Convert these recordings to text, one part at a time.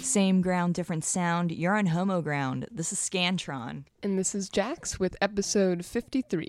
Same ground, different sound. You're on Homo ground. This is Scantron. And this is Jax with episode 53.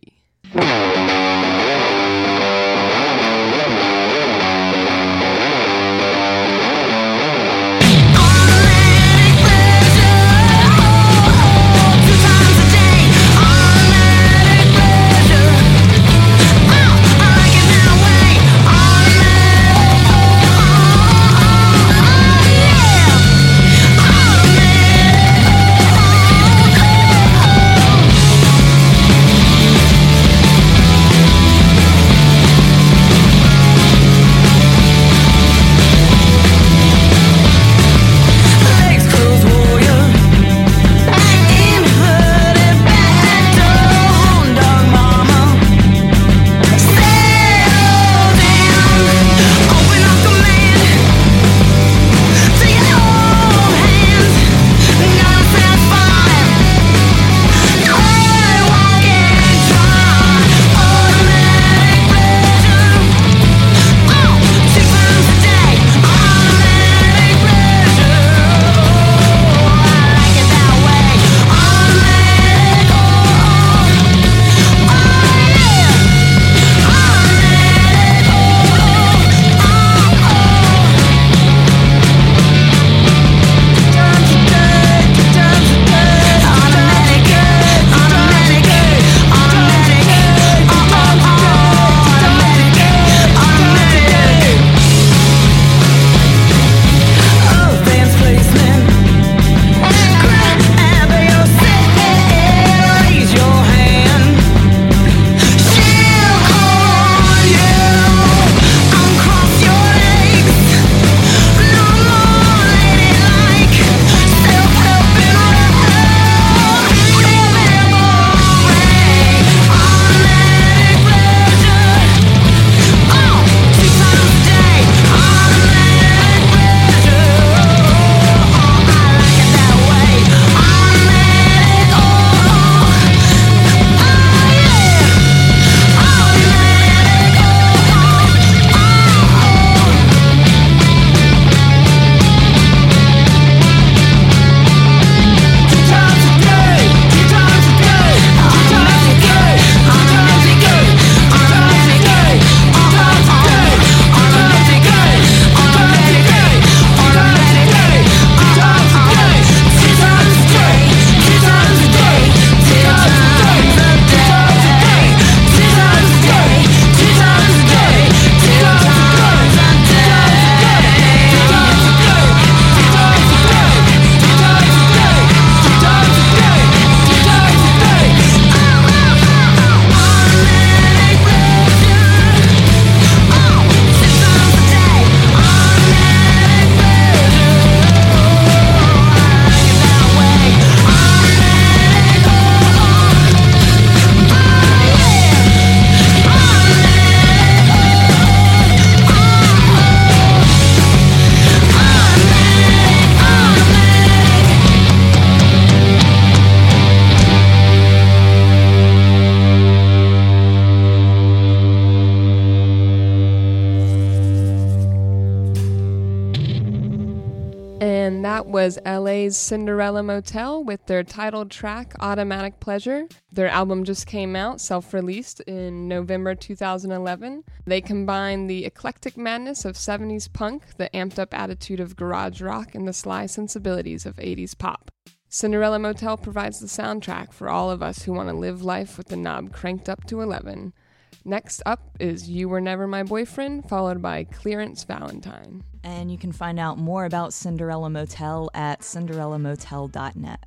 Was LA's Cinderella Motel with their titled track Automatic Pleasure. Their album just came out, self released in November 2011. They combine the eclectic madness of 70s punk, the amped up attitude of garage rock, and the sly sensibilities of 80s pop. Cinderella Motel provides the soundtrack for all of us who want to live life with the knob cranked up to 11. Next up is You Were Never My Boyfriend, followed by Clearance Valentine. And you can find out more about Cinderella Motel at cinderellamotel.net.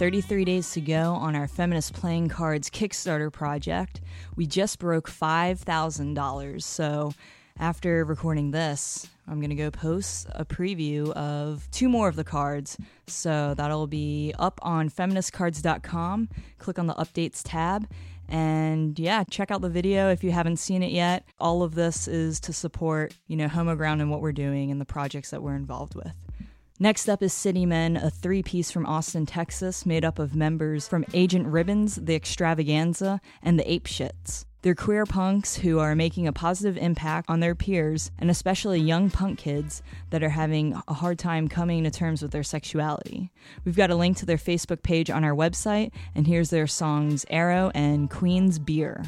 33 days to go on our Feminist Playing Cards Kickstarter project. We just broke $5,000. So after recording this, I'm going to go post a preview of two more of the cards. So that'll be up on feministcards.com. Click on the updates tab. And yeah, check out the video if you haven't seen it yet. All of this is to support, you know, Homo Ground and what we're doing and the projects that we're involved with. Next up is City Men, a three piece from Austin, Texas, made up of members from Agent Ribbons, The Extravaganza, and The Ape Shits. They're queer punks who are making a positive impact on their peers, and especially young punk kids that are having a hard time coming to terms with their sexuality. We've got a link to their Facebook page on our website, and here's their songs Arrow and Queen's Beer.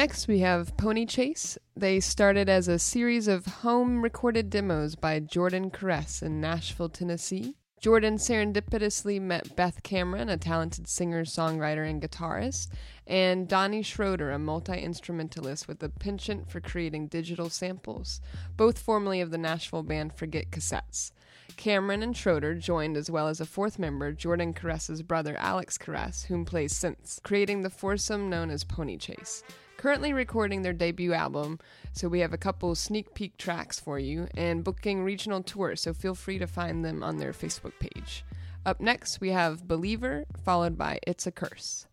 Next, we have Pony Chase. They started as a series of home recorded demos by Jordan Caress in Nashville, Tennessee. Jordan serendipitously met Beth Cameron, a talented singer, songwriter, and guitarist, and Donnie Schroeder, a multi instrumentalist with a penchant for creating digital samples, both formerly of the Nashville band Forget Cassettes. Cameron and Schroeder joined as well as a fourth member, Jordan Caress's brother Alex Caress, whom plays synths, creating the foursome known as Pony Chase currently recording their debut album, so we have a couple sneak peek tracks for you, and booking regional tours, so feel free to find them on their Facebook page. Up next, we have Believer, followed by It's a Curse.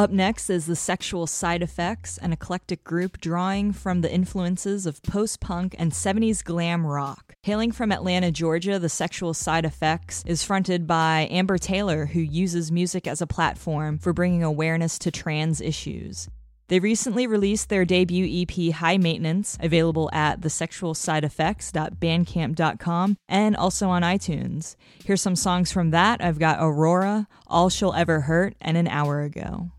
Up next is The Sexual Side Effects, an eclectic group drawing from the influences of post punk and 70s glam rock. Hailing from Atlanta, Georgia, The Sexual Side Effects is fronted by Amber Taylor, who uses music as a platform for bringing awareness to trans issues. They recently released their debut EP High Maintenance, available at thesexualsideeffects.bandcamp.com and also on iTunes. Here's some songs from that. I've got Aurora, All She'll Ever Hurt, and An Hour Ago.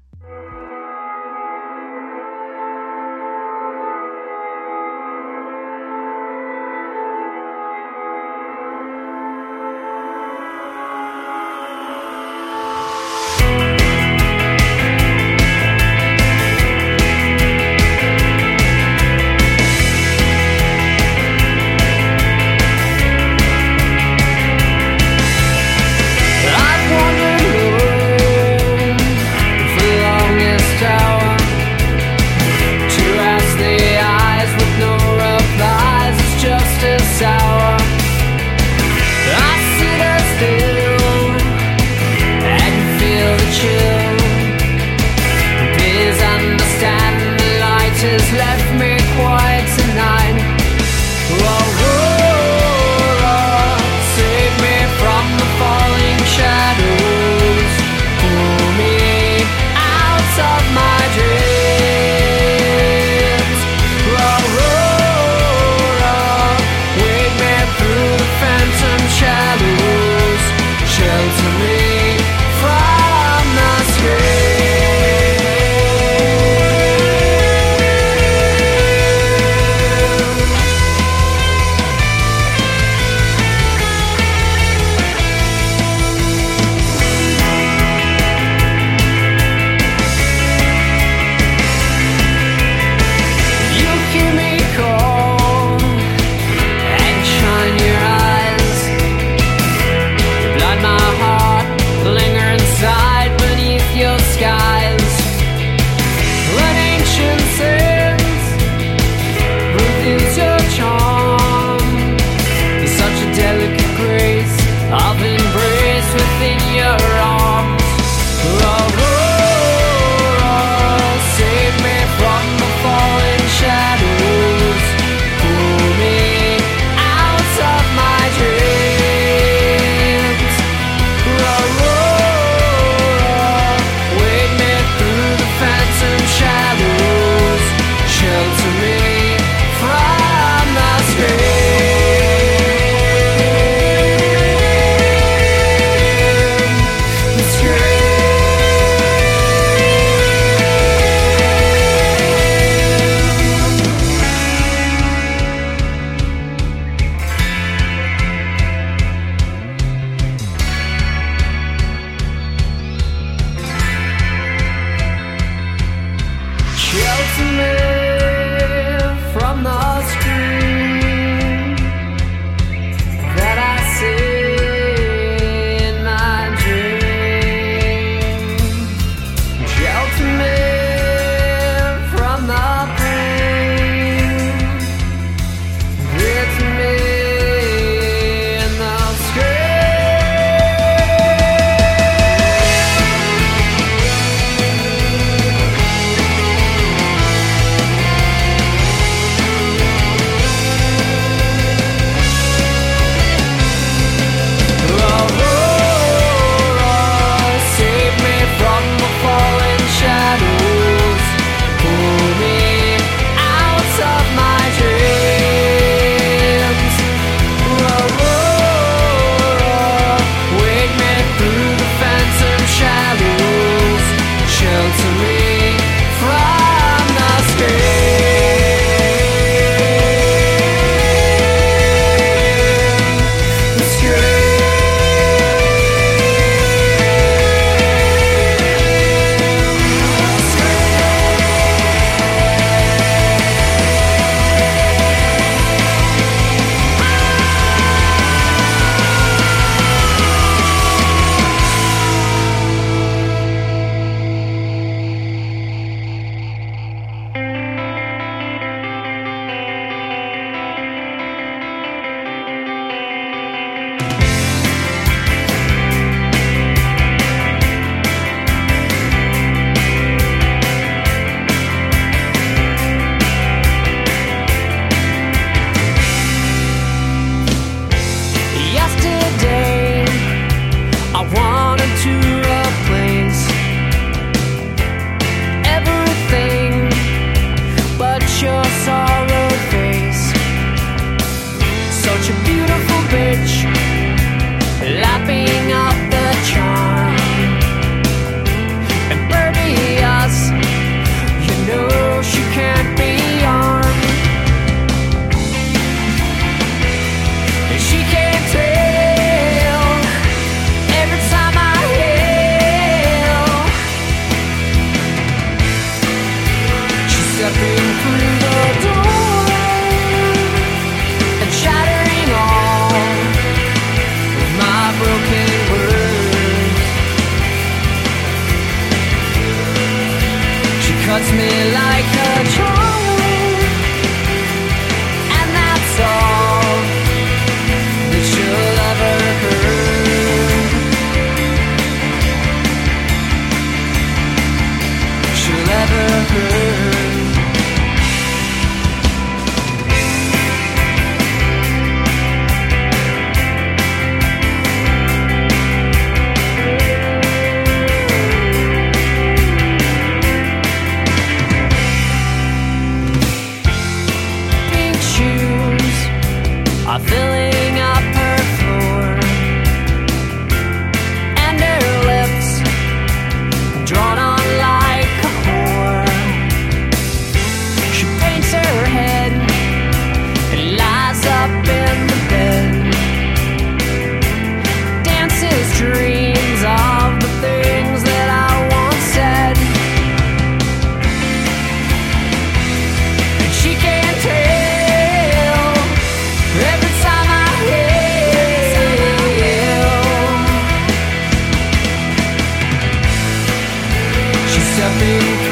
me.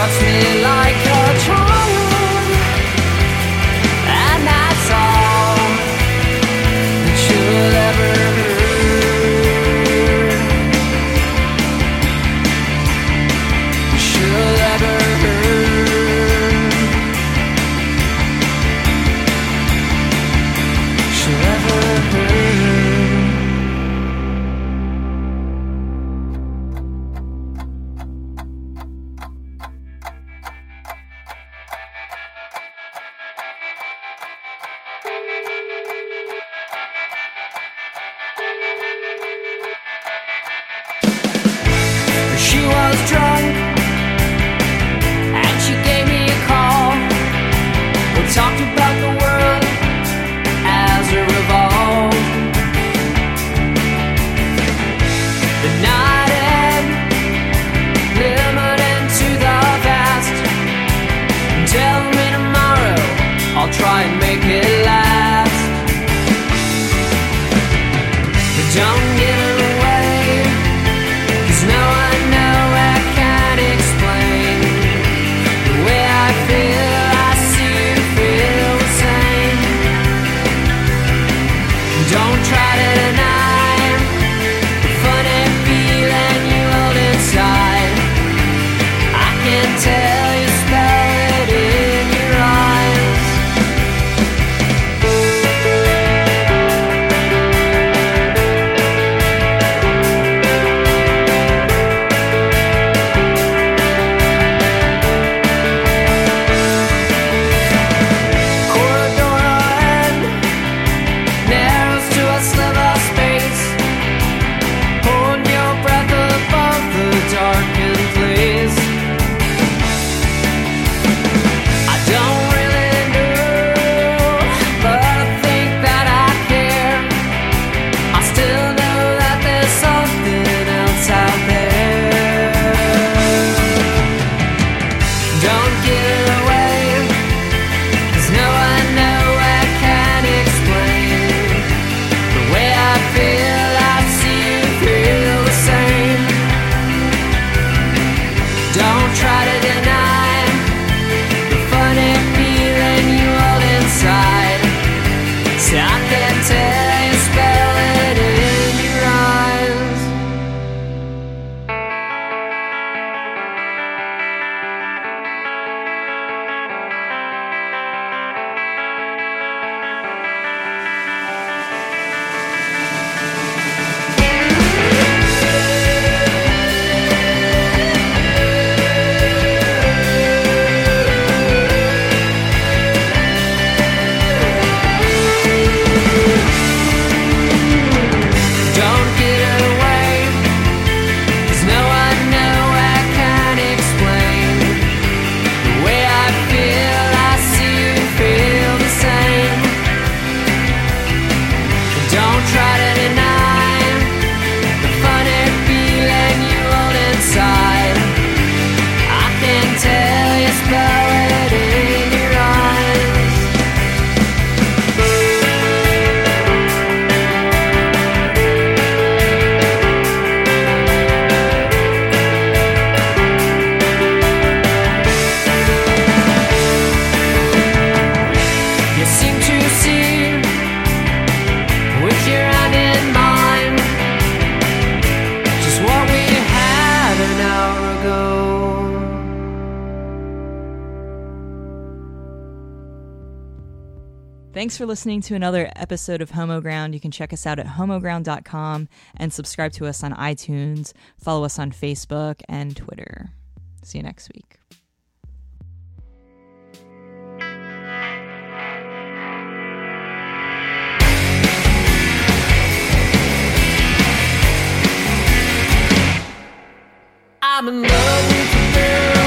Cuts me like Thanks for listening to another episode of Homoground. You can check us out at homoground.com and subscribe to us on iTunes, follow us on Facebook and Twitter. See you next week. I'm in love with you.